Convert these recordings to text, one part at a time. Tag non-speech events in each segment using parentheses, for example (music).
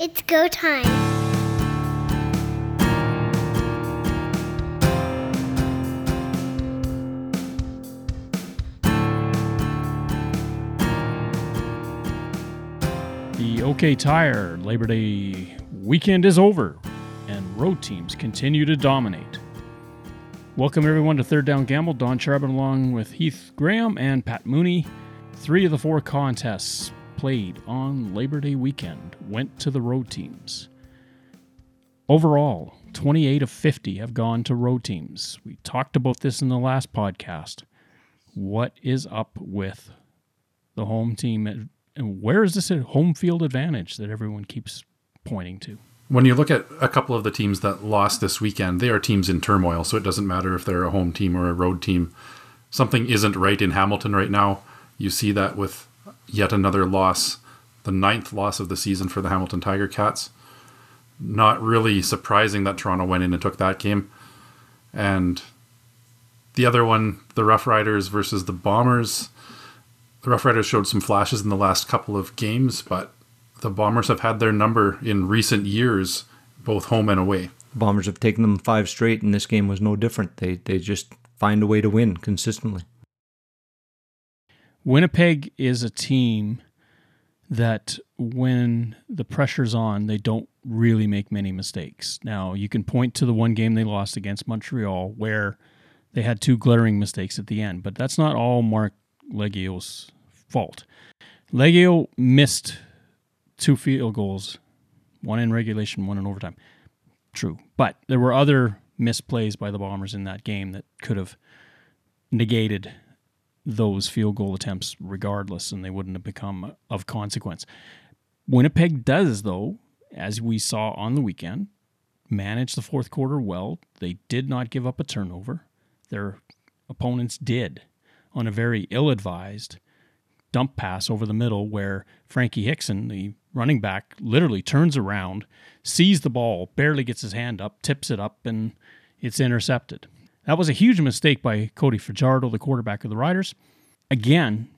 It's go time. The OK Tire Labor Day weekend is over, and road teams continue to dominate. Welcome everyone to Third Down Gamble. Don Charbon along with Heath Graham and Pat Mooney. Three of the four contests played on Labor Day weekend went to the road teams. Overall, 28 of 50 have gone to road teams. We talked about this in the last podcast. What is up with the home team? And where is this home field advantage that everyone keeps pointing to? When you look at a couple of the teams that lost this weekend, they are teams in turmoil, so it doesn't matter if they're a home team or a road team. Something isn't right in Hamilton right now. You see that with yet another loss, the ninth loss of the season for the Hamilton Tiger Cats. Not really surprising that Toronto went in and took that game. And the other one, the Rough Riders versus the Bombers. The Rough Riders showed some flashes in the last couple of games, but the Bombers have had their number in recent years, both home and away. Bombers have taken them five straight, and this game was no different. They they just find a way to win consistently. Winnipeg is a team that when the pressure's on, they don't really make many mistakes. Now, you can point to the one game they lost against Montreal where they had two glaring mistakes at the end, but that's not all Marc Liegghio's fault. Liegghio missed two field goals, one in regulation, one in overtime. True. But there were other misplays by the Bombers in that game that could have negated those field goal attempts regardless, and they wouldn't have become of consequence. Winnipeg does, though, as we saw on the weekend, manage the fourth quarter well. They did not give up a turnover. Their opponents did on a very ill advised dump pass over the middle where Frankie Hickson, the running back, literally turns around, sees the ball, barely gets his hand up, tips it up, and it's intercepted. That was a huge mistake by Cody Fajardo, the quarterback of the Riders. Again,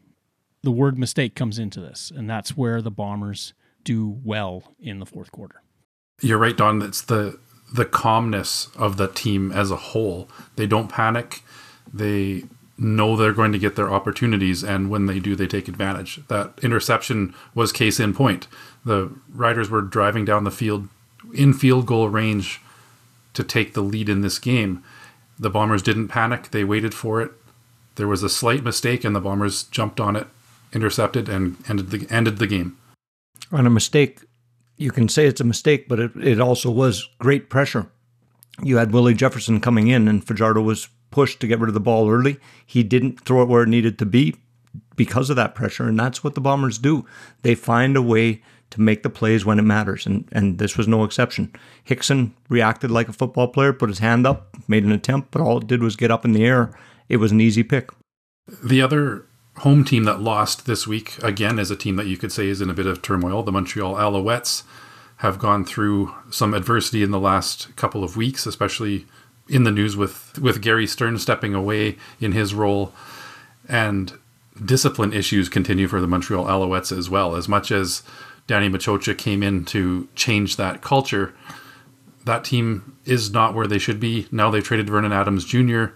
the word mistake comes into this, and that's where the Bombers do well in the fourth quarter. You're right, Don. It's the the calmness of the team as a whole. They don't panic. They know they're going to get their opportunities, and when they do, they take advantage. That interception was case in point. The Riders were driving down the field in field goal range to take the lead in this game the Bombers didn't panic. They waited for it. There was a slight mistake, and the Bombers jumped on it, intercepted, and ended the ended the game. On a mistake, you can say it's a mistake, but it, it also was great pressure. You had Willie Jefferson coming in, and Fajardo was pushed to get rid of the ball early. He didn't throw it where it needed to be because of that pressure, and that's what the Bombers do. They find a way to make the plays when it matters, and, and this was no exception. Hickson reacted like a football player, put his hand up, made an attempt, but all it did was get up in the air. It was an easy pick. The other home team that lost this week, again, is a team that you could say is in a bit of turmoil. The Montreal Alouettes have gone through some adversity in the last couple of weeks, especially in the news with, with Gary Stern stepping away in his role. And discipline issues continue for the Montreal Alouettes as well. As much as Danny Maciocia came in to change that culture. That team is not where they should be. Now they've traded Vernon Adams Jr.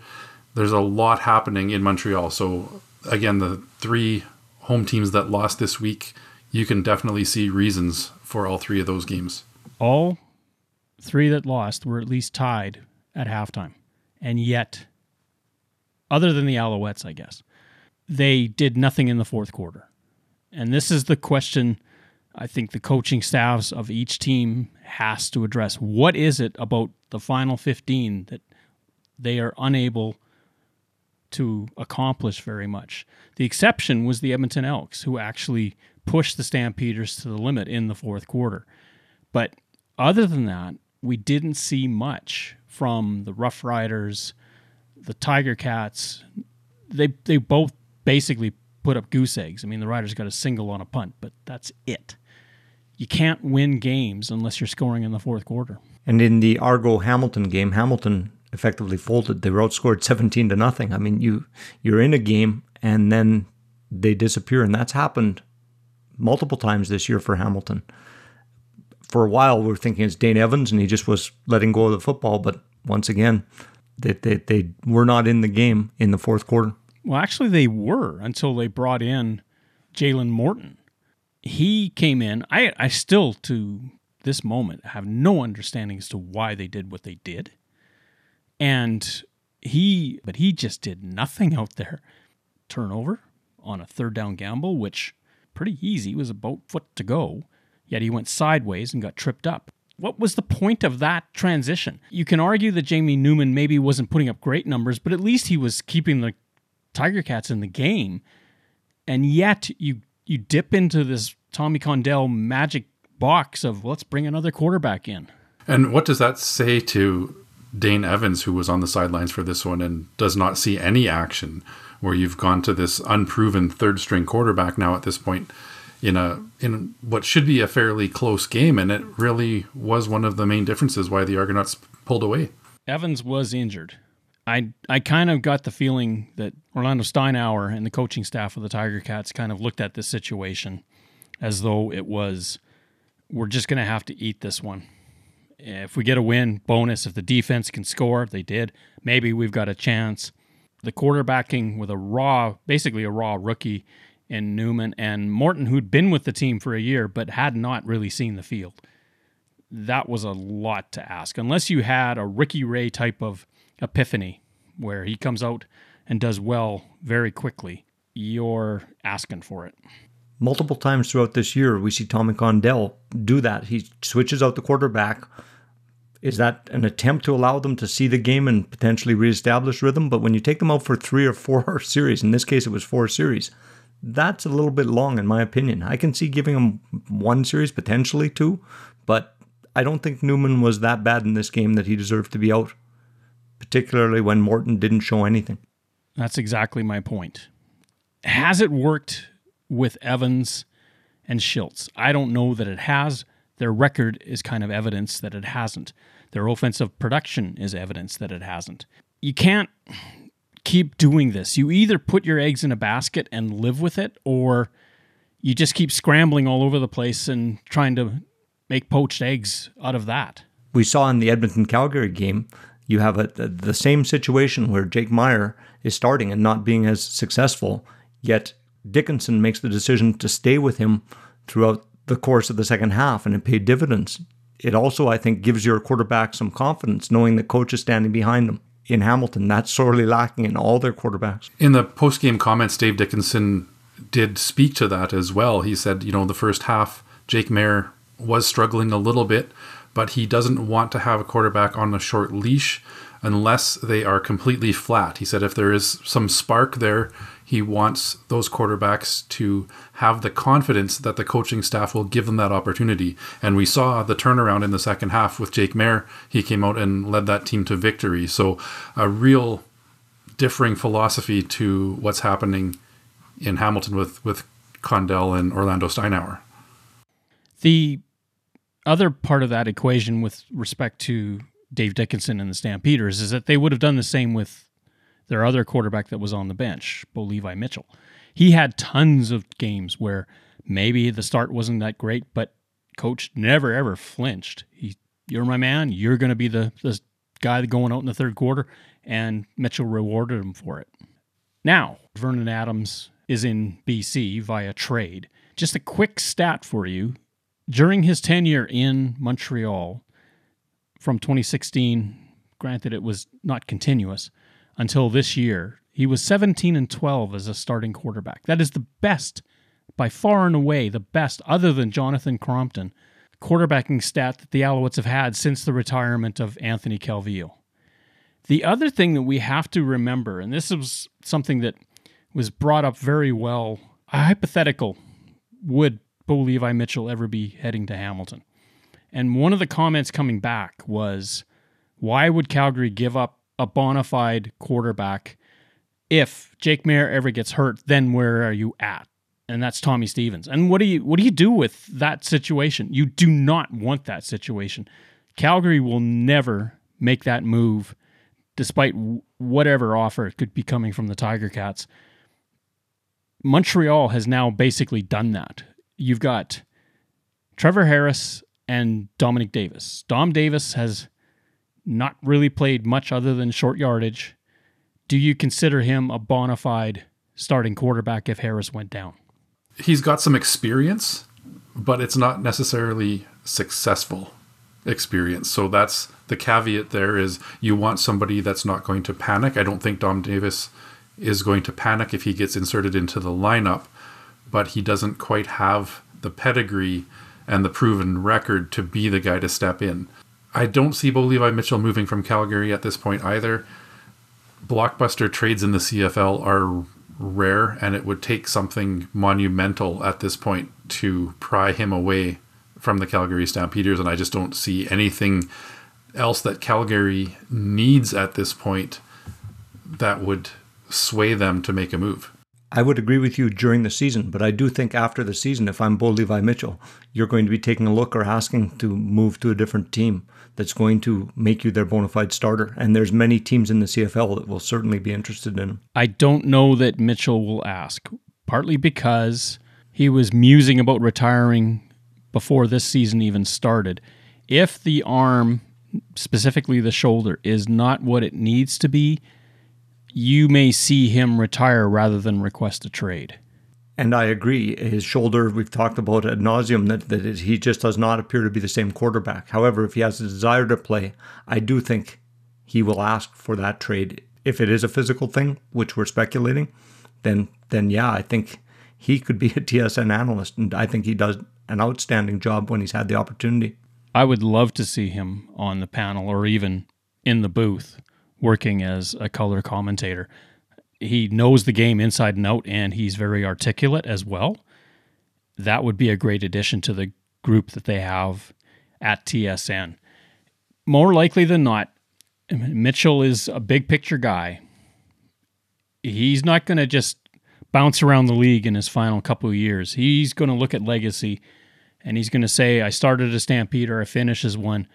There's a lot happening in Montreal. So, again, the three home teams that lost this week, you can definitely see reasons for all three of those games. All three that lost were at least tied at halftime. And yet, other than the Alouettes, I guess, they did nothing in the fourth quarter. And this is the question I think the coaching staffs of each team has to address what is it about the final 15 that they are unable to accomplish very much. The exception was the Edmonton Elks, who actually pushed the Stampeders to the limit in the fourth quarter. But other than that, we didn't see much from the Rough Riders, the Tiger Cats. They they both basically put up goose eggs. I mean, the Riders got a single on a punt, but that's it you can't win games unless you're scoring in the fourth quarter. And in the Argo Hamilton game, Hamilton effectively folded. They were outscored 17 to nothing. I mean, you you're in a game and then they disappear, and that's happened multiple times this year for Hamilton. for a while we were thinking it's Dane Evans and he just was letting go of the football. But once again, they, they, they were not in the game in the fourth quarter. Well, actually, they were until they brought in Jalen Morton. He came in. I, I still, to this moment, have no understanding as to why they did what they did. And he, but he just did nothing out there. Turnover on a third down gamble, which pretty easy was about foot to go. Yet he went sideways and got tripped up. What was the point of that transition? You can argue that Jamie Newman maybe wasn't putting up great numbers, but at least he was keeping the Tiger Cats in the game. And yet you you dip into this Tommy Condell magic box of let's bring another quarterback in. And what does that say to Dane Evans, who was on the sidelines for this one and does not see any action, where you've gone to this unproven third string quarterback now at this point in a in what should be a fairly close game, and it really was one of the main differences why the Argonauts pulled away. Evans was injured. I I kind of got the feeling that Orlando Steinauer and the coaching staff of the Tiger Cats kind of looked at this situation as though it was we're just going to have to eat this one. If we get a win, bonus. If the defense can score, they did. Maybe we've got a chance. The quarterbacking with a raw, basically a raw rookie in Newman and Morton, who'd been with the team for a year but had not really seen the field. That was a lot to ask. Unless you had a Ricky Ray type of epiphany where he comes out and does well very quickly, you're asking for it. Multiple times throughout this year, we see Tommy Condell do that. He switches out the quarterback. Is that an attempt to allow them to see the game and potentially reestablish rhythm? But when you take them out for three or four (laughs) series, in this case it was four series, that's a little bit long in my opinion. I can see giving them one series, potentially two, but I don't think Newman was that bad in this game that he deserved to be out particularly when Morton didn't show anything. That's exactly my point. Has it worked with Evans and Shiltz? I don't know that it has. Their record is kind of evidence that it hasn't. Their offensive production is evidence that it hasn't. You can't keep doing this. You either put your eggs in a basket and live with it, or you just keep scrambling all over the place and trying to make poached eggs out of that. We saw in the Edmonton Calgary game you have a, the same situation where Jake Maier is starting and not being as successful, yet Dickenson makes the decision to stay with him throughout the course of the second half, and it paid dividends. It also, I think, gives your quarterback some confidence knowing the coach is standing behind them. In Hamilton, that's sorely lacking in all their quarterbacks. In the post game comments, Dave Dickenson did speak to that as well. He said, you know, the first half, Jake Maier was struggling a little bit, but he doesn't want to have a quarterback on a short leash unless they are completely flat. He said if there is some spark there, he wants those quarterbacks to have the confidence that the coaching staff will give them that opportunity. And we saw the turnaround in the second half with Jake Maier. He came out and led that team to victory. So a real differing philosophy to what's happening in Hamilton with with Condell and Orlando Steinauer. The other part of that equation with respect to Dave Dickenson and the Stampeders is that they would have done the same with their other quarterback that was on the bench, Bo Levi Mitchell. He had tons of games where maybe the start wasn't that great, but coach never ever flinched. He, you're my man. You're going to be the, the guy going out in the third quarter, and Mitchell rewarded him for it. Now, Vernon Adams is in BC via trade. Just a quick stat for you during his tenure in Montreal from 2016, granted it was not continuous until this year, he was 17 and 12 as a starting quarterback. That is the best, by far and away, the best, other than Jonathan Crompton, quarterbacking stat that the Alouettes have had since the retirement of Anthony Calvillo. The other thing that we have to remember, and this was something that was brought up very well, a hypothetical would Bo Levi Mitchell ever be heading to Hamilton. And one of the comments coming back was, why would Calgary give up a bona fide quarterback if Jake Maier ever gets hurt? Then where are you at? And that's Tommy Stevens. And what do you what do you do with that situation? You do not want that situation. Calgary will never make that move, despite whatever offer could be coming from the Tiger Cats. Montreal has now basically done that you've got Trevor Harris and Dominic Davis. Dom Davis has not really played much other than short yardage. Do you consider him a bona fide starting quarterback if Harris went down? He's got some experience, but it's not necessarily successful experience. So that's the caveat there is you want somebody that's not going to panic. I don't think Dom Davis is going to panic if he gets inserted into the lineup, but he doesn't quite have the pedigree and the proven record to be the guy to step in. I don't see Bo Levi Mitchell moving from Calgary at this point either. Blockbuster trades in the CFL are rare, and it would take something monumental at this point to pry him away from the Calgary Stampeders. And I just don't see anything else that Calgary needs at this point that would sway them to make a move. I would agree with you during the season, but I do think after the season, if I'm Bo Levi Mitchell, you're going to be taking a look or asking to move to a different team that's going to make you their bona fide starter. And there's many teams in the CFL that will certainly be interested in him. I don't know that Mitchell will ask, partly because he was musing about retiring before this season even started. If the arm, specifically the shoulder, is not what it needs to be, you may see him retire rather than request a trade. And I agree. His shoulder, we've talked about ad nauseum, that, that he just does not appear to be the same quarterback. However, if he has a desire to play, I do think he will ask for that trade. If it is a physical thing, which we're speculating, then then yeah, I think he could be a TSN analyst, and I think he does an outstanding job when he's had the opportunity. I would love to see him on the panel or even in the booth working as a color commentator. He knows the game inside and out, and he's very articulate as well. That would be a great addition to the group that they have at TSN. More likely than not, Mitchell is a big picture guy. He's not going to just bounce around the league in his final couple of years. He's going to look at legacy and he's going to say, I started a Stampede or I finish as one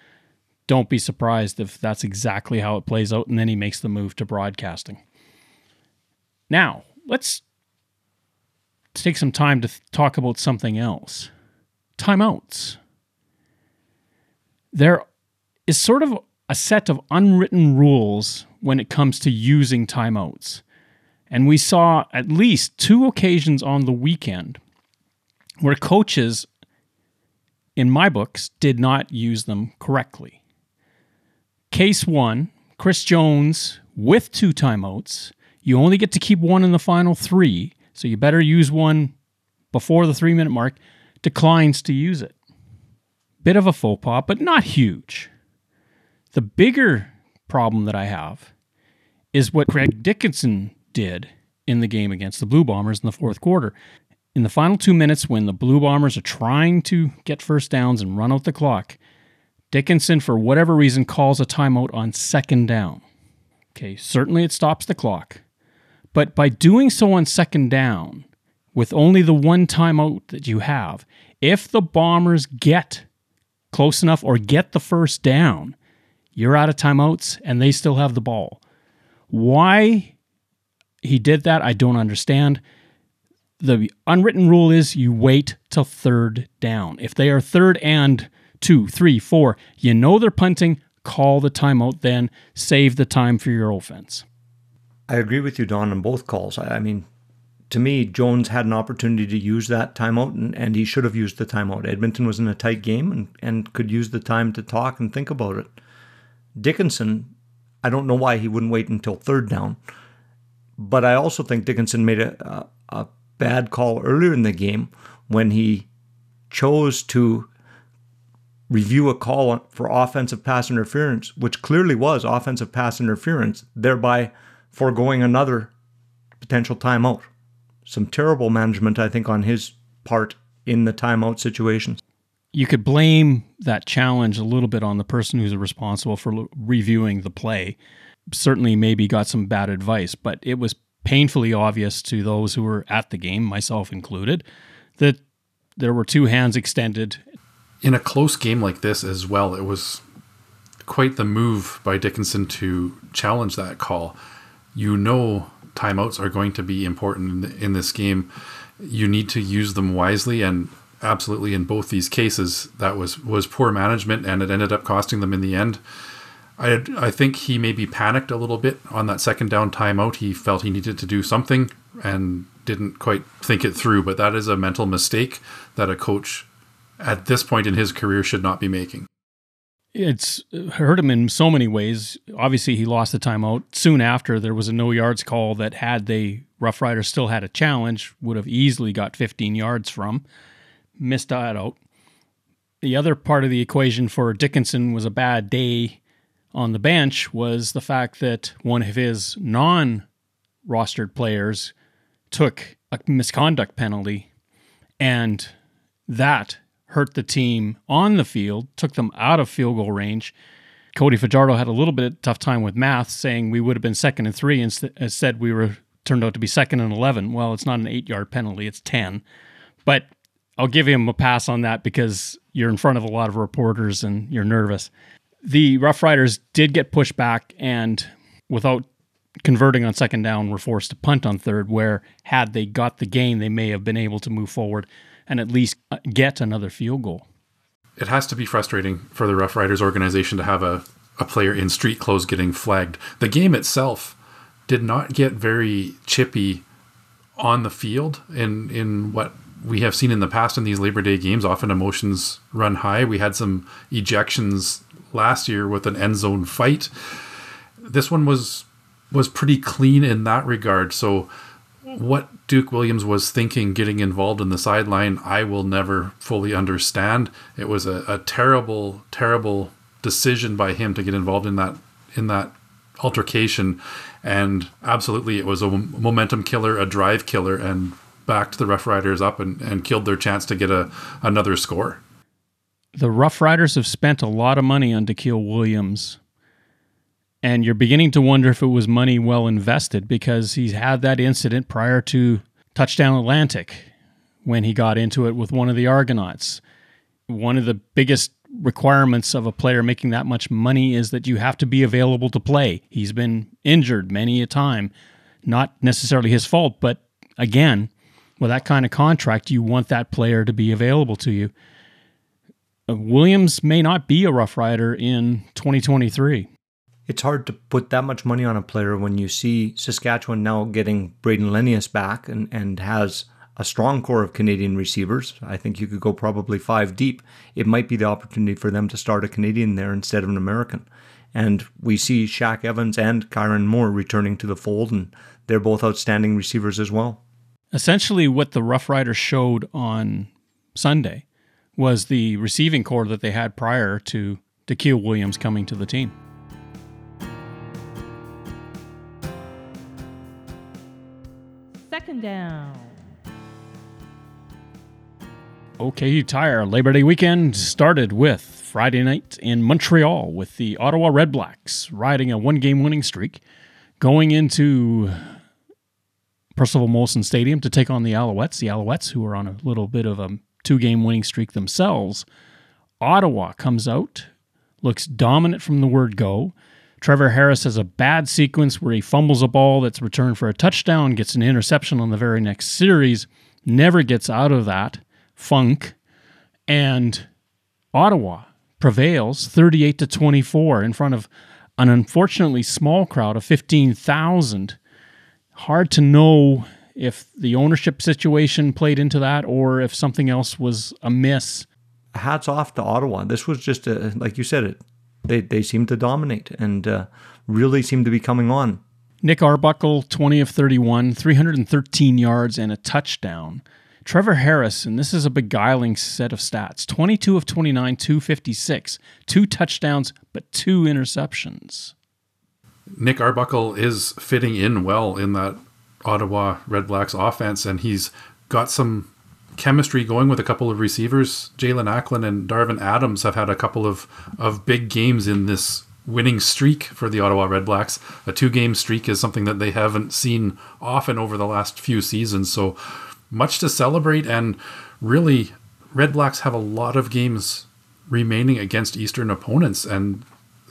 don't be surprised if that's exactly how it plays out. And then he makes the move to broadcasting. Now, let's take some time to th- talk about something else timeouts. There is sort of a set of unwritten rules when it comes to using timeouts. And we saw at least two occasions on the weekend where coaches, in my books, did not use them correctly. Case one Chris Jones with two timeouts. You only get to keep one in the final three, so you better use one before the three minute mark. Declines to use it. Bit of a faux pas, but not huge. The bigger problem that I have is what Craig Dickenson did in the game against the Blue Bombers in the fourth quarter. In the final two minutes, when the Blue Bombers are trying to get first downs and run out the clock, Dickenson, for whatever reason, calls a timeout on second down. Okay, certainly it stops the clock. But by doing so on second down, with only the one timeout that you have, if the Bombers get close enough or get the first down, you're out of timeouts and they still have the ball. Why he did that, I don't understand. The unwritten rule is you wait till third down. If they are third and two, three, four. You know they're punting, call the timeout then, save the time for your offense. I agree with you, Don, on both calls. I mean, to me, Jones had an opportunity to use that timeout, and, and he should have used the timeout. Edmonton was in a tight game and, and could use the time to talk and think about it. Dickenson, I don't know why he wouldn't wait until third down, but I also think Dickenson made a, a, a bad call earlier in the game when he chose to review a call for offensive pass interference, which clearly was offensive pass interference, thereby foregoing another potential timeout. Some terrible management, I think, on his part in the timeout situations. You could blame that challenge a little bit on the person who's responsible for reviewing the play. Certainly, maybe got some bad advice, but it was painfully obvious to those who were at the game, myself included, that there were two hands extended in a close game like this as well, it was quite the move by Dickenson to challenge that call. You know, timeouts are going to be important in this game. You need to use them wisely, and absolutely in both these cases that was was poor management and it ended up costing them in the end. I I think he maybe panicked a little bit on that second down timeout. He felt he needed to do something and didn't quite think it through, but that is a mental mistake that a coach at this point in his career should not be making. It's hurt him in so many ways. Obviously, he lost the timeout. Soon after, there was a no yards call that, had they Rough Riders still had a challenge, would have easily got 15 yards from. Missed that out. The other part of the equation for Dickenson was a bad day on the bench was the fact that one of his non rostered players took a misconduct penalty, and that hurt the team on the field, took them out of field goal range. Cody Fajardo had a little bit of tough time with math, saying we would have been second and three, instead uh, said we were turned out to be second and eleven. Well, it's not an eight-yard penalty; it's ten. But I'll give him a pass on that because you're in front of a lot of reporters and you're nervous. The Rough Riders did get pushed back, and without converting on second down, were forced to punt on third. Where had they got the gain, they may have been able to move forward and at least uh, get another field goal. It has to be frustrating for the Rough Riders organization to have a, a player in street clothes getting flagged. The game itself did not get very chippy on the field in in what we have seen in the past in these Labor Day games. Often emotions run high. We had some ejections last year with an end zone fight. This one was was pretty clean in that regard. So what Duke Williams was thinking getting involved in the sideline, I will never fully understand. It was a, a terrible, terrible decision by him to get involved in that in that altercation, and absolutely it was a momentum killer, a drive killer, and backed the Rough Riders up and, and killed their chance to get a another score. The Rough Riders have spent a lot of money on Dekeel Williams and you're beginning to wonder if it was money well invested because he's had that incident prior to Touchdown Atlantic when he got into it with one of the Argonauts. One of the biggest requirements of a player making that much money is that you have to be available to play. He's been injured many a time, not necessarily his fault, but again, with that kind of contract, you want that player to be available to you. Uh, Williams may not be a Rough Rider in 2023 it's hard to put that much money on a player when you see Saskatchewan now getting Brayden Lenius back and, and has a strong core of Canadian receivers. I think you could go probably five deep. It might be the opportunity for them to start a Canadian there instead of an American. And we see Shaq Evans and Kyran Moore returning to the fold, and they're both outstanding receivers as well. Essentially, what the Rough Riders showed on Sunday was the receiving core that they had prior to Daikiel Williams coming to the team. Okay, Tire Labor Day weekend started with Friday night in Montreal with the Ottawa Redblacks riding a one game winning streak, going into Percival Molson Stadium to take on the Alouettes. The Alouettes, who are on a little bit of a two game winning streak themselves. Ottawa comes out, looks dominant from the word go. Trevor Harris has a bad sequence where he fumbles a ball that's returned for a touchdown, gets an interception on the very next series, never gets out of that funk, and Ottawa prevails 38 to 24 in front of an unfortunately small crowd of 15,000. Hard to know if the ownership situation played into that or if something else was amiss. Hats off to Ottawa. This was just a, like you said, it they they seem to dominate and uh, really seem to be coming on. Nick Arbuckle, 20 of 31, 313 yards and a touchdown. Trevor Harris, and this is a beguiling set of stats 22 of 29, 256, two touchdowns, but two interceptions. Nick Arbuckle is fitting in well in that Ottawa Red Blacks offense, and he's got some chemistry going with a couple of receivers. Jalen Acklin and Darvin Adams have had a couple of, of big games in this winning streak for the Ottawa Redblacks. A two game streak is something that they haven't seen often over the last few seasons. So much to celebrate. And really, Redblacks have a lot of games remaining against Eastern opponents. And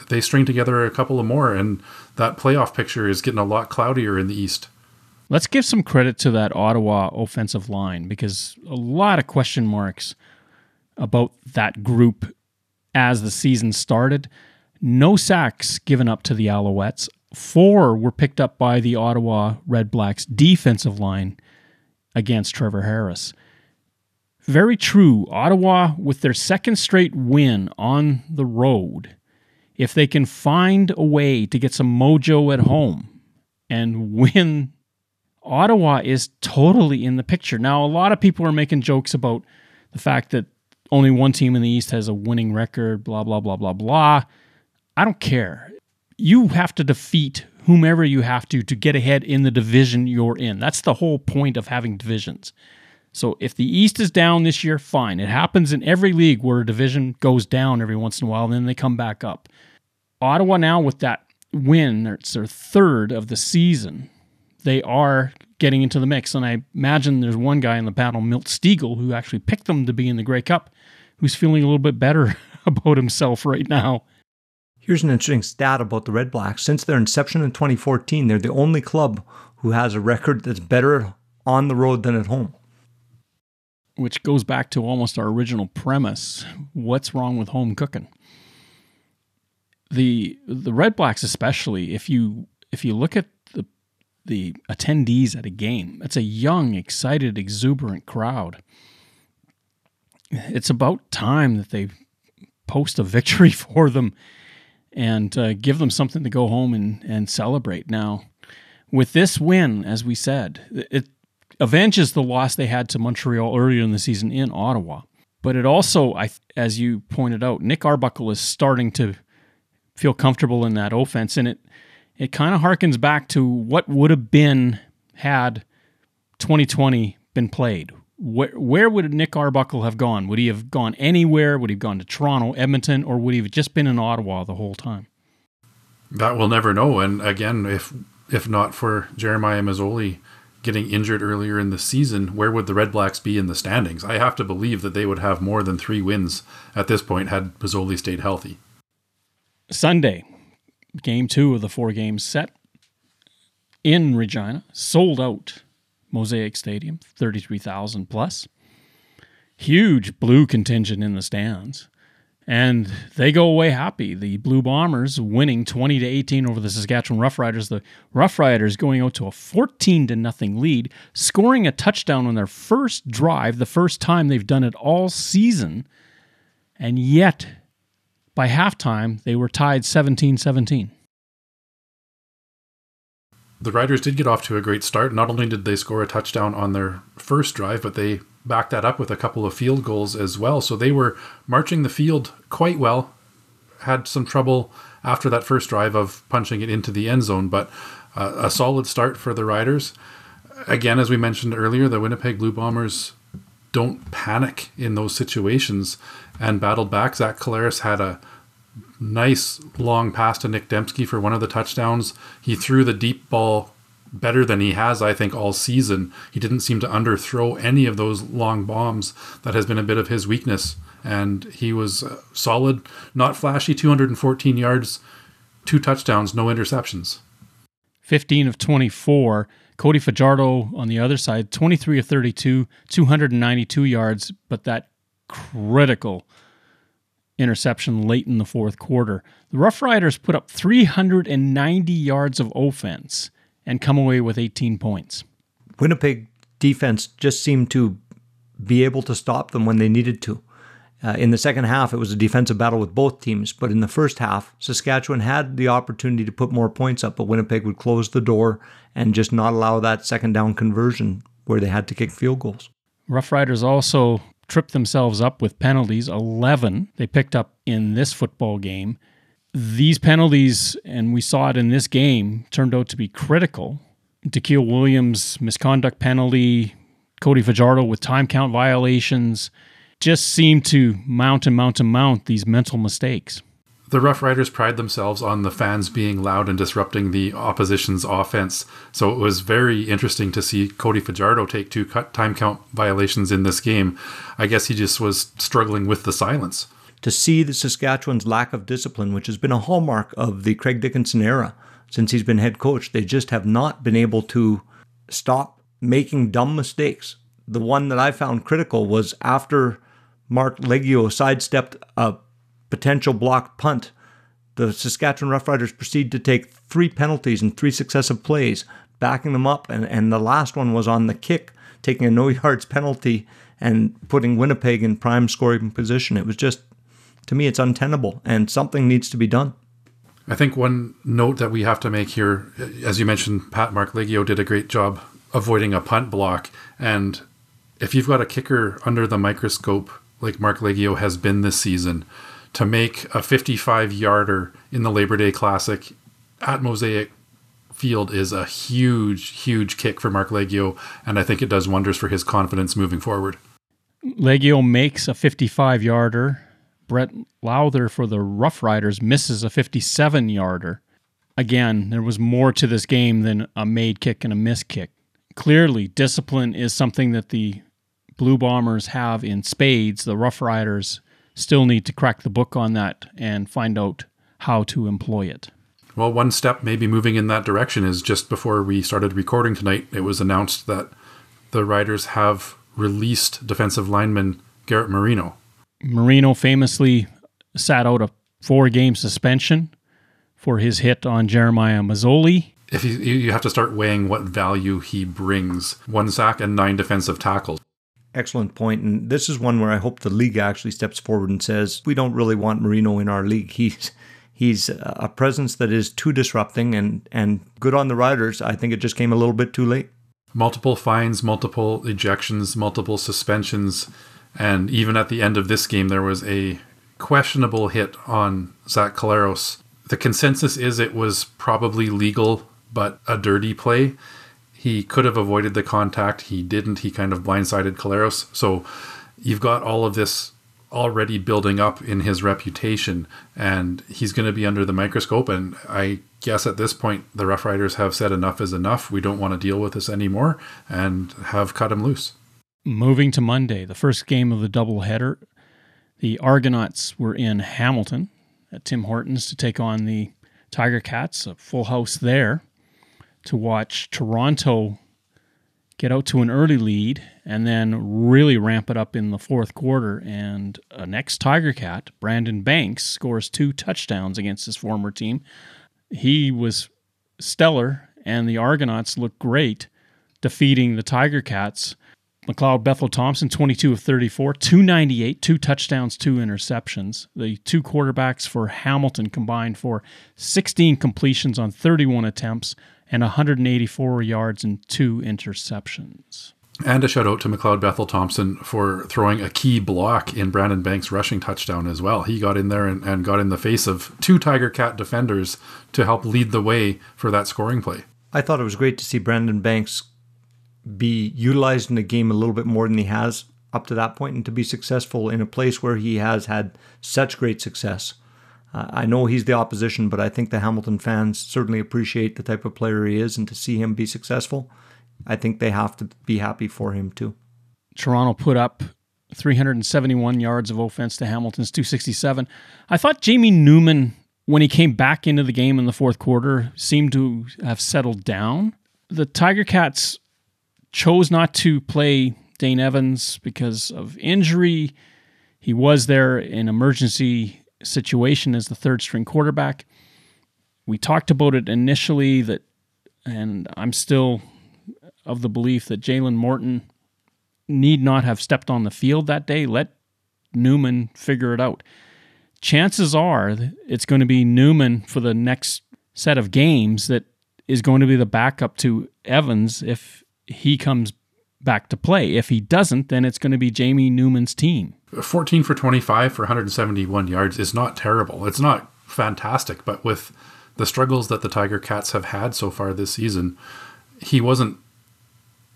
they string together a couple of more. And that playoff picture is getting a lot cloudier in the East. Let's give some credit to that Ottawa offensive line because a lot of question marks about that group as the season started. No sacks given up to the Alouettes. Four were picked up by the Ottawa Red Blacks defensive line against Trevor Harris. Very true. Ottawa, with their second straight win on the road, if they can find a way to get some mojo at home and (laughs) win, Ottawa is totally in the picture. Now, a lot of people are making jokes about the fact that only one team in the East has a winning record, blah, blah, blah, blah, blah. I don't care. You have to defeat whomever you have to to get ahead in the division you're in. That's the whole point of having divisions. So if the East is down this year, fine. It happens in every league where a division goes down every once in a while, and then they come back up. Ottawa now with that win, it's their third of the season. They are getting into the mix, and I imagine there's one guy in the panel, Milt Stegall, who actually picked them to be in the Grey Cup, who's feeling a little bit better (laughs) about himself right now. Here's an interesting stat about the Red Blacks. Since their inception in 2014, they're the only club who has a record that's better on the road than at home. Which goes back to almost our original premise. What's wrong with home cooking? The the Red Blacks especially, if you if you look at the attendees at a game, it's a young, excited, exuberant crowd. It's about time that they post a victory (laughs) for them and uh, give them something to go home and, and celebrate. Now, with this win, as we said, it avenges the loss they had to Montreal earlier in the season in Ottawa. But it also, I, as you pointed out, Nick Arbuckle is starting to feel comfortable in that offense, and it it kind of harkens back to what would have been had 2020 been played. Where, where would Nick Arbuckle have gone? Would he have gone anywhere? Would he have gone to Toronto, Edmonton, or would he have just been in Ottawa the whole time? That we'll never know. And again, if if not for Jeremiah Masoli getting injured earlier in the season, where would the Red Blacks be in the standings? I have to believe that they would have more than three wins at this point had Masoli stayed healthy. Sunday, game two of the four games set in Regina, sold out Mosaic Stadium, 33,000 plus. Huge blue contingent in the stands. And they go away happy. The Blue Bombers winning 20 to 18 over the Saskatchewan Roughriders. The Roughriders going out to a 14 to nothing lead, scoring a touchdown on their first drive, the first time they've done it all season. And yet, by halftime, they were tied 17 17 the Riders did get off to a great start. Not only did they score a touchdown on their first drive, but they backed that up with a couple of field goals as well. So they were marching the field quite well. Had some trouble after that first drive of punching it into the end zone, but uh, a solid start for the Riders. Again, as we mentioned earlier, the Winnipeg Blue Bombers don't panic in those situations and battled back. Zach Collaros had a nice long pass to Nick Demski for one of the touchdowns. He threw the deep ball better than he has, I think, all season. He didn't seem to underthrow any of those long bombs. That has been a bit of his weakness. And he was uh, solid, not flashy, 214 yards, two touchdowns, no interceptions. 15 of 24. Cody Fajardo on the other side, 23 of 32, 292 yards, but that critical interception late in the fourth quarter. The Rough Riders put up 390 yards of offense and come away with 18 points. Winnipeg defense just seemed to be able to stop them when they needed to. Uh, in the second half, it was a defensive battle with both teams, but in the first half, Saskatchewan had the opportunity to put more points up, but Winnipeg would close the door and just not allow that second down conversion where they had to kick field goals. Rough Riders also tripped themselves up with penalties, 11 they picked up in this football game. These penalties, and we saw it in this game, turned out to be critical. Daquil Williams' misconduct penalty, Cody Fajardo with time count violations, just seem to mount and mount and mount these mental mistakes the Rough Riders pride themselves on the fans being loud and disrupting the opposition's offense. So it was very interesting to see Cody Fajardo take two time count violations in this game. I guess he just was struggling with the silence. To see the Saskatchewan's lack of discipline, which has been a hallmark of the Craig Dickenson era since he's been head coach, they just have not been able to stop making dumb mistakes. The one that I found critical was after Marc Liegghio sidestepped a potential block punt. The Saskatchewan Roughriders proceed to take three penalties in three successive plays, backing them up. And, and the last one was on the kick, taking a no (laughs) yards penalty and putting Winnipeg in prime scoring position. It was just, to me, it's untenable and something needs to be done. I think one note that we have to make here, as you mentioned, Pat Marc Liegghio did a great job avoiding a punt block. And if you've got a kicker under the microscope, like Marc Liegghio has been this season, to make a 55 yarder in the Labor Day Classic at Mosaic Field is a huge, huge kick for Marc Liegghio, And I think it does wonders for his confidence moving forward. Liegghio makes a 55 yarder. Brett Lauther for the Rough Riders misses a 57 yarder. Again, there was more to this game than a made kick and a missed kick. Clearly, discipline is something that the Blue Bombers have in spades. The Rough Riders still need to crack the book on that and find out how to employ it. Well, one step maybe moving in that direction is just before we started recording tonight, it was announced that the Riders have released defensive lineman Garrett Marino. Marino famously sat out a four game suspension for his hit on Jeremiah Masoli. If you, you have to start weighing what value he brings one sack and nine defensive tackles. Excellent point. And this is one where I hope the league actually steps forward and says, we don't really want Marino in our league. He's he's a presence that is too disrupting and, and good on the riders. I think it just came a little bit too late. Multiple fines, multiple ejections, multiple suspensions. And even at the end of this game, there was a questionable hit on Zach Collaros. The consensus is it was probably legal, but a dirty play. He could have avoided the contact. He didn't. He kind of blindsided Collaros. So you've got all of this already building up in his reputation, and he's going to be under the microscope. And I guess at this point, the Rough Riders have said enough is enough. We don't want to deal with this anymore and have cut him loose. Moving to Monday, the first game of the doubleheader, the Argonauts were in Hamilton at Tim Hortons to take on the Tiger Cats, a full house there to watch Toronto get out to an early lead and then really ramp it up in the fourth quarter. And an ex Tiger Cat, Brandon Banks, scores two touchdowns against his former team. He was stellar, and the Argonauts looked great, defeating the Tiger Cats. McLeod Bethel Thompson, 22 of 34, 298, two touchdowns, two interceptions. The two quarterbacks for Hamilton combined for 16 completions on 31 attempts, and 184 yards and two interceptions. And a shout out to McLeod Bethel Thompson for throwing a key block in Brandon Banks' rushing touchdown as well. He got in there and, and got in the face of two Tiger Cat defenders to help lead the way for that scoring play. I thought it was great to see Brandon Banks be utilized in the game a little bit more than he has up to that point and to be successful in a place where he has had such great success. I know he's the opposition, but I think the Hamilton fans certainly appreciate the type of player he is, and to see him be successful, I think they have to be happy for him too. Toronto put up 371 yards of offense to Hamilton's 267. I thought Jamie Newman, when he came back into the game in the fourth quarter, seemed to have settled down. The Tiger Cats chose not to play Dane Evans because of injury. He was there in emergency situation as the third string quarterback. We talked about it initially that, and I'm still of the belief that Jalen Morton need not have stepped on the field that day. Let Newman figure it out. Chances are it's going to be Newman for the next set of games that is going to be the backup to Evans if he comes back to play. If he doesn't, then it's going to be Jamie Newman's team. 14 for 25 for 171 yards is not terrible. It's not fantastic, but with the struggles that the Tiger Cats have had so far this season, he wasn't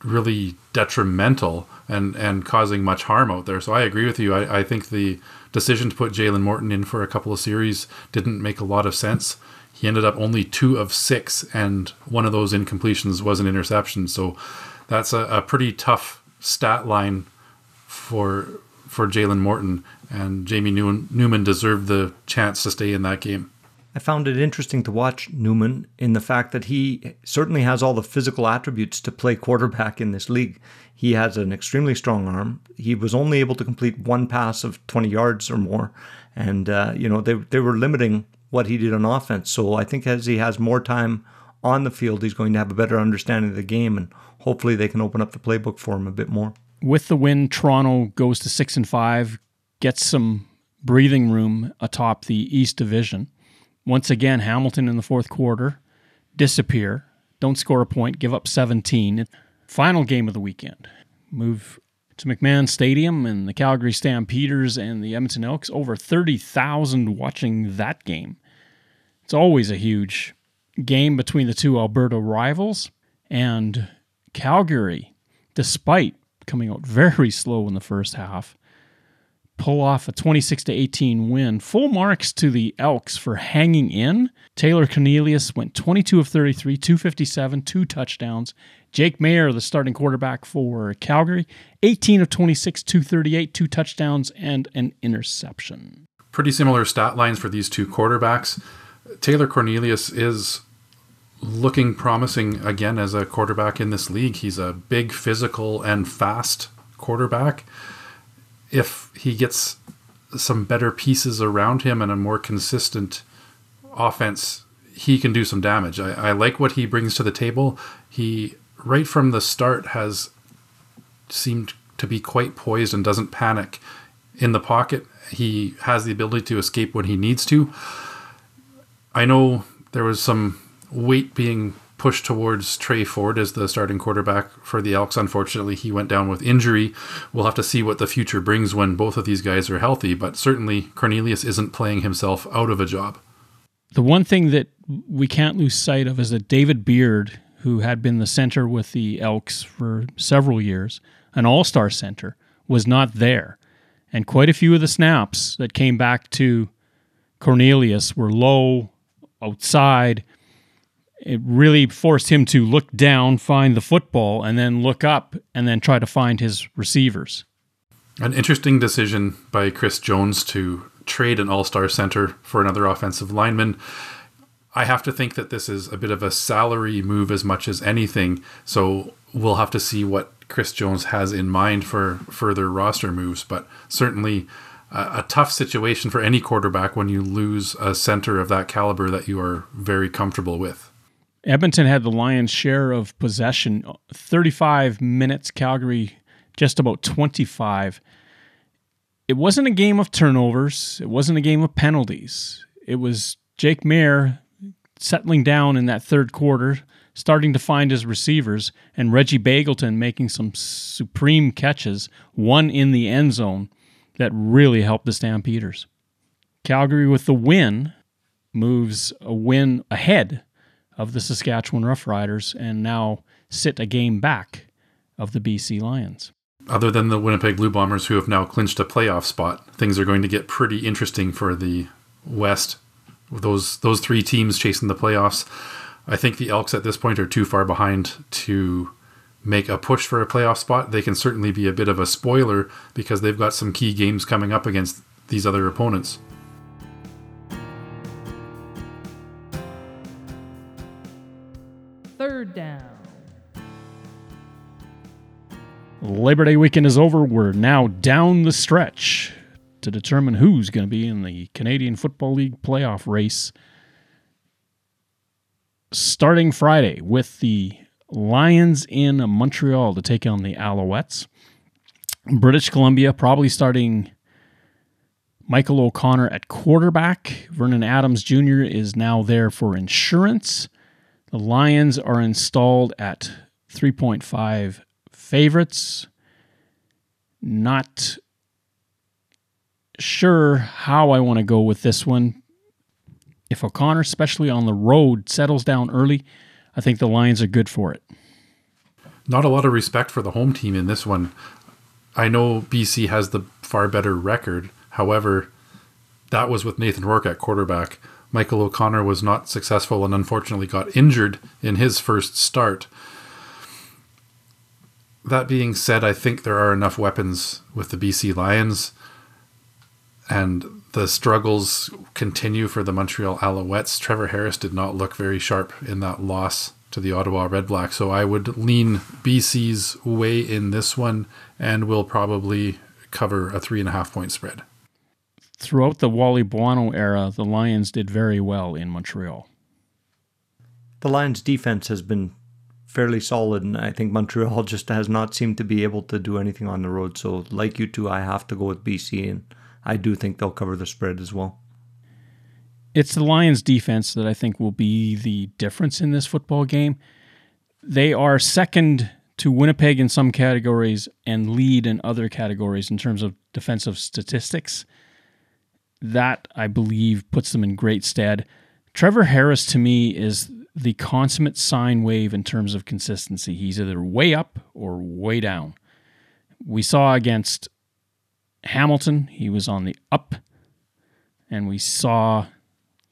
really detrimental and, and causing much harm out there. So I agree with you. I, I think the decision to put Jalen Morton in for a couple of series didn't make a lot of sense. He ended up only two of six, and one of those incompletions was an interception. So that's a, a pretty tough stat line for for Jalen Morton, and Jamie Newman, deserved the chance to stay in that game. I found it interesting to watch Newman in the fact that he certainly has all the physical attributes to play quarterback in this league. He has an extremely strong arm. He was only able to complete one pass of 20 yards or more, and uh, you know they they were limiting what he did on offense. So I think as he has more time on the field, he's going to have a better understanding of the game, and hopefully they can open up the playbook for him a bit more. With the win, Toronto goes to six and five, gets some breathing room atop the East Division. Once again, Hamilton in the fourth quarter disappear, don't score a point, give up 17. Final game of the weekend. Move to McMahon Stadium and the Calgary Stampeders and the Edmonton Elks. Over 30,000 watching that game. It's always a huge game between the two Alberta rivals. And Calgary, despite coming out very slow in the first half, pull off a 26 to 18 win. Full marks to the Elks for hanging in. Taylor Cornelius went 22 of 33, 257, two touchdowns. Jake Maier, the starting quarterback for Calgary, 18 of 26, 238, two touchdowns and an interception. Pretty similar stat lines for these two quarterbacks. Taylor Cornelius is looking promising again as a quarterback in this league. He's a big, physical, and fast quarterback if he gets some better pieces around him and a more consistent offense, he can do some damage. I, I, like what he brings to the table. He, right from the start, has seemed to be quite poised and doesn't panic in the pocket. He has the ability to escape when he needs to. I know there was some weight being pushed towards Tre Ford as the starting quarterback for the Elks. Unfortunately, he went down with injury. We'll have to see what the future brings when both of these guys are healthy, but certainly Cornelius isn't playing himself out of a job. The one thing that we can't lose sight of is that David Beard, who had been the center with the Elks for several years, an all star center, was not there. And quite a few of the snaps that came back to Cornelius were low, outside, it really forced him to look down, find the football, and then look up and then try to find his receivers. An interesting decision by Chris Jones to trade an all star center for another offensive lineman. I have to think that this is a bit of a salary move as much as anything. So we'll have to see what Chris Jones has in mind for further roster moves. But certainly a, a tough situation for any quarterback when you lose a center of that caliber that you are very comfortable with. Edmonton had the lion's share of possession 35 minutes, Calgary just about 25. It wasn't a game of turnovers, it wasn't a game of penalties. It was Jake Maier settling down in that third quarter, starting to find his receivers, and Reggie Begelton making some supreme catches, one in the end zone, that really helped the Stampeders. Calgary, with the win, moves a win ahead of the Saskatchewan Roughriders and now sit a game back of the BC Lions. Other than the Winnipeg Blue Bombers, who have now clinched a playoff spot, things are going to get pretty interesting for the West. Those those three teams chasing the playoffs. I think the Elks at this point are too far behind to make a push for a playoff spot. They can certainly be a bit of a spoiler because they've got some key games coming up against these other opponents. Labor Day weekend is over. We're now down the stretch to determine who's going to be in the Canadian Football League playoff race. Starting Friday with the Lions in Montreal to take on the Alouettes. British Columbia probably starting Michael O'Connor at quarterback. Vernon Adams Jr. is now there for insurance. The Lions are installed at 3.5 favorites. Not sure how I want to go with this one. If O'Connor, especially on the road, settles down early, I think the Lions are good for it. Not a lot of respect for the home team in this one. I know BC has the far better record. However, that was with Nathan Rourke at quarterback. Michael O'Connor was not successful and unfortunately got injured in his first start. That being said, I think there are enough weapons with the BC Lions, and the struggles continue for the Montreal Alouettes. Trevor Harris did not look very sharp in that loss to the Ottawa Red Blacks. So I would lean BC's way in this one and will probably cover a three and a half point spread. Throughout the Wally Buono era, the Lions did very well in Montreal. The Lions' defense has been fairly solid, and I think Montreal (laughs) just has not seemed to be able to do anything on the road. So, like you two, I have to go with BC, and I do think they'll cover the spread as well. It's the Lions' defense that I think will be the difference in this football game. They are second to Winnipeg in some categories and lead in other categories in terms of defensive statistics. That, I believe, puts them in great stead. Trevor Harris, to me, is the consummate sine wave in terms of consistency. He's either way up or way down. We saw against Hamilton, he was on the up, and we saw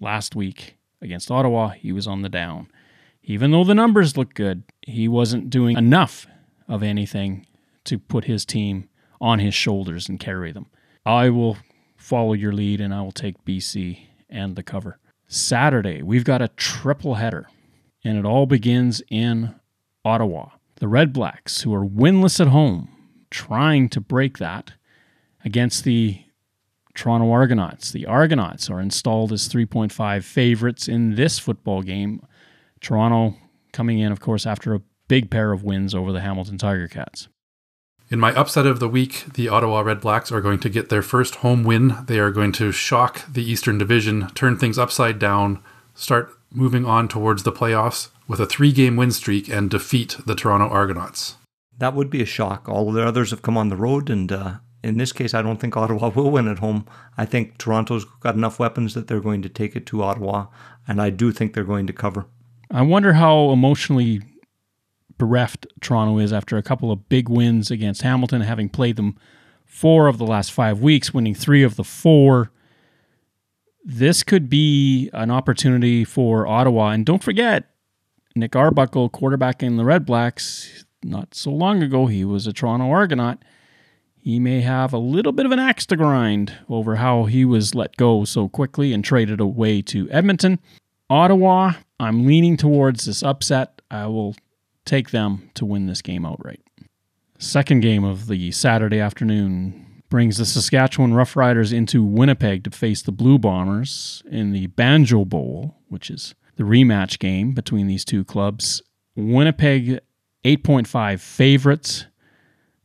last week against Ottawa, he was on the down. Even though the numbers look good, he wasn't doing enough of anything to put his team on his shoulders and carry them. I will follow your lead and I will take BC and the cover. Saturday, we've got a triple header, and it all begins in Ottawa. The Red Blacks, who are winless at home, trying to break that against the Toronto Argonauts. The Argonauts are installed as 3.5 favorites in this football game. Toronto coming in, of course, after a big pair of wins over the Hamilton Tiger Cats. In my upset of the week, the Ottawa Red Blacks are going to get their first home win. They are going to shock the Eastern Division, turn things upside down, start moving on towards the playoffs with a three game win streak and defeat the Toronto Argonauts. That would be a shock. All the others have come on the road, and uh, in this case, I don't think Ottawa (laughs) will win at home. I think Toronto's got enough weapons that they're going to take it to Ottawa, and I do think they're going to cover. I wonder how emotionally bereft Toronto is after a couple of big wins against Hamilton, having played them four of the last five weeks, winning three of the four. This could be an opportunity for Ottawa. And don't forget, Nick Arbuckle, quarterback in the Red Blacks, not so long ago, he was a Toronto Argonaut. He may have a little bit of an axe to grind over how he was let go so quickly and traded away to Edmonton. Ottawa, I'm leaning towards this upset. I will take them to win this game outright. Second game of the Saturday afternoon brings the Saskatchewan Roughriders into Winnipeg to face the Blue Bombers in the Banjo Bowl, which is the rematch game between these two clubs. Winnipeg 8.5 favorites.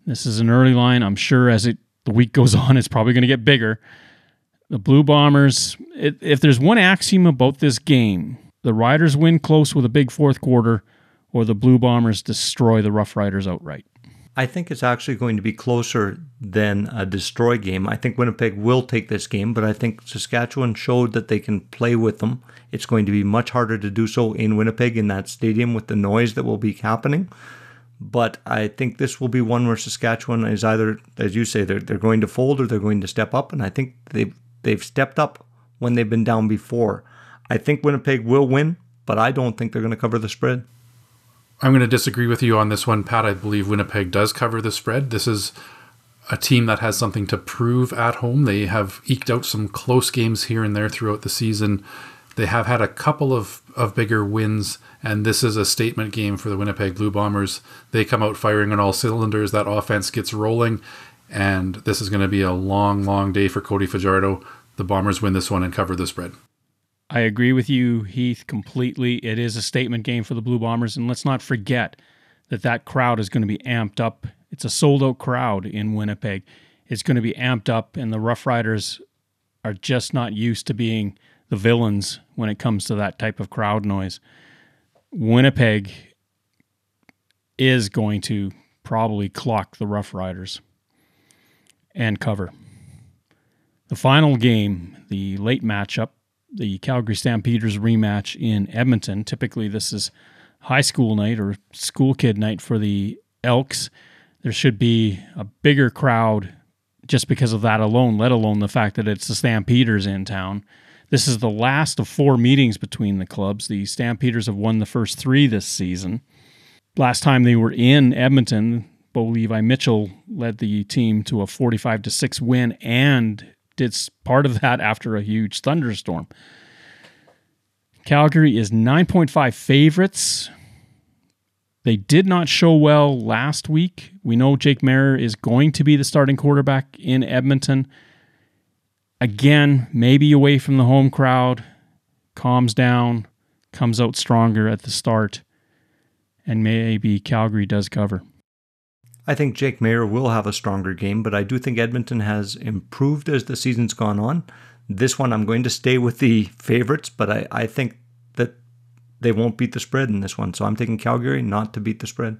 This is an early line. I'm sure as it the week goes (laughs) on, it's probably going to get bigger. The Blue Bombers, it, if there's one axiom about this game, the Riders win close with a big fourth quarter, or the Blue Bombers destroy the Rough Riders outright. I think it's actually going to be closer than a destroy game. I think Winnipeg will take this game, but I think Saskatchewan showed that they can play with them. It's going to be much harder to do so in Winnipeg in that stadium with the noise that will be happening. But I think this will be one where Saskatchewan is either, as you say, they're, they're going to fold or they're going to step up. And I think they've, they've stepped up when they've been down before. I think Winnipeg will win, but I don't think they're going to cover the spread. I'm going to disagree with you on this one, Pat. I believe Winnipeg does cover the spread. This is a team that has something to prove at home. They have eked out some close games here and there throughout the season. They have had a couple of, of bigger wins, and this is a statement game for the Winnipeg Blue Bombers. They come out firing on all cylinders. That offense gets rolling, and this is going to be a long, long day for Cody Fajardo. The Bombers win this one and cover the spread. I agree with you, Heath, completely. It is a statement game for the Blue Bombers, and let's not forget that that crowd is going to be amped up. It's a sold out crowd in Winnipeg. It's going to be amped up, and the Rough Riders are just not used to being the villains when it comes to that type of crowd noise. Winnipeg is going to probably clock the Rough Riders and cover. The final game, the late matchup, the Calgary Stampeders rematch in Edmonton. Typically, this is high school night or school kid night for the Elks. There should be a bigger crowd just because of that alone, let alone the fact that it's the Stampeders in town. This is the last of four meetings between the clubs. The Stampeders have won the first three this season. Last time they were in Edmonton, Bo Levi Mitchell led the team to a 45 to 6 win and it's part of that after a huge thunderstorm. Calgary is 9.5 favorites. They did not show well last week. We know Jake Maier is going to be the starting quarterback in Edmonton. Again, maybe away from the home crowd, calms down, comes out stronger at the start, and maybe Calgary does cover. I think Jake Maier will have a stronger game, but I do think Edmonton has improved as the season's gone on. This one, I'm going to stay with the favorites, but I, I think that they won't beat the spread in this one. So I'm taking Calgary not to beat the spread.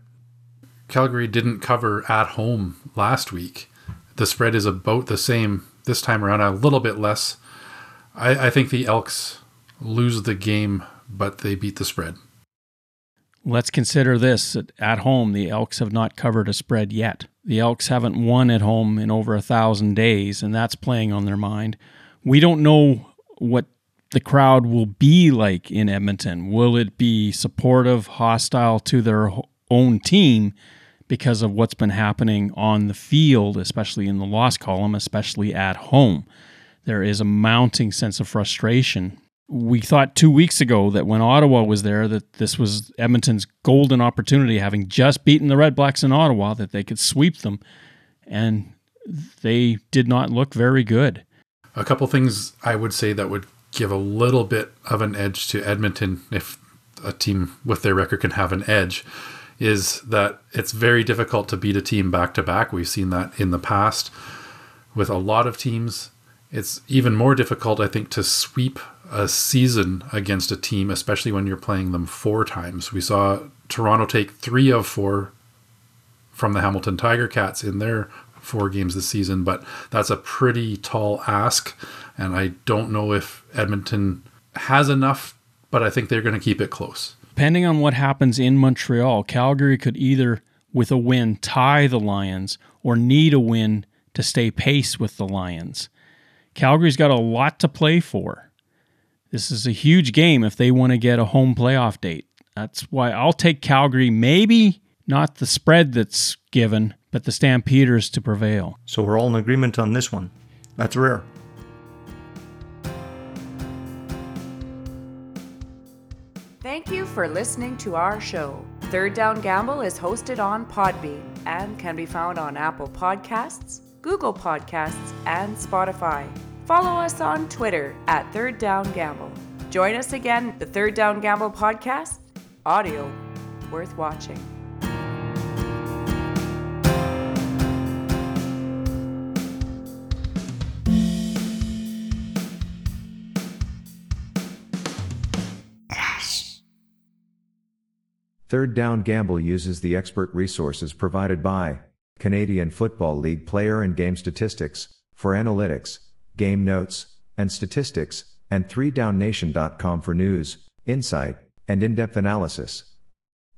Calgary didn't cover at home last week. The spread is about the same this time around, a little bit less. I, I think the Elks lose the game, but they beat the spread. Let's consider this at home, the Elks have not covered a spread yet. The Elks haven't won at home in over a thousand days, and that's playing on their mind. We don't know what the crowd will be like in Edmonton. Will it be supportive, hostile to their own team because of what's been happening on the field, especially in the loss column, especially at home? There is a mounting sense of frustration we thought two weeks ago that when Ottawa was there, that this was Edmonton's golden opportunity, having just beaten the Red Blacks in Ottawa, that they could sweep them, and they did not look very good. A couple things I would say that would give a little bit of an edge to Edmonton, if a team with their record can have an edge, is that it's very difficult to beat a team back to back. We've seen that in the past with a lot of teams. It's even more difficult, I think, to sweep a season against a team, especially when you're playing them four times. We saw Toronto take three of four from the Hamilton Tiger Cats in their four games this season, but that's a pretty tall ask. And I don't know if Edmonton has enough, but I think they're going to keep it close. Depending on what happens in Montreal, Calgary could either, with a win, tie the Lions or need a win to stay pace with the Lions. Calgary's got a lot to play for. This is a huge game if they want to get a home playoff date. That's why I'll take Calgary, maybe not the spread that's given, but the Stampeders to prevail. So we're all in agreement on this one. That's rare. Thank you for listening to our show. Third Down Gamble is hosted on Podbean and can be found on Apple Podcasts, Google Podcasts, and Spotify. Follow us on Twitter at Third Down Gamble. Join us again, the Third Down Gamble podcast, audio worth watching. Third Down Gamble uses the expert resources provided by Canadian Football League player and game statistics for analytics game notes, and statistics, and 3downnation.com for news, insight, and in-depth analysis.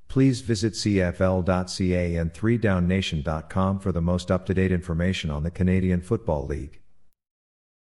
Please visit cfl.ca and 3downnation.com for the most up-to-date information on the Canadian Football League.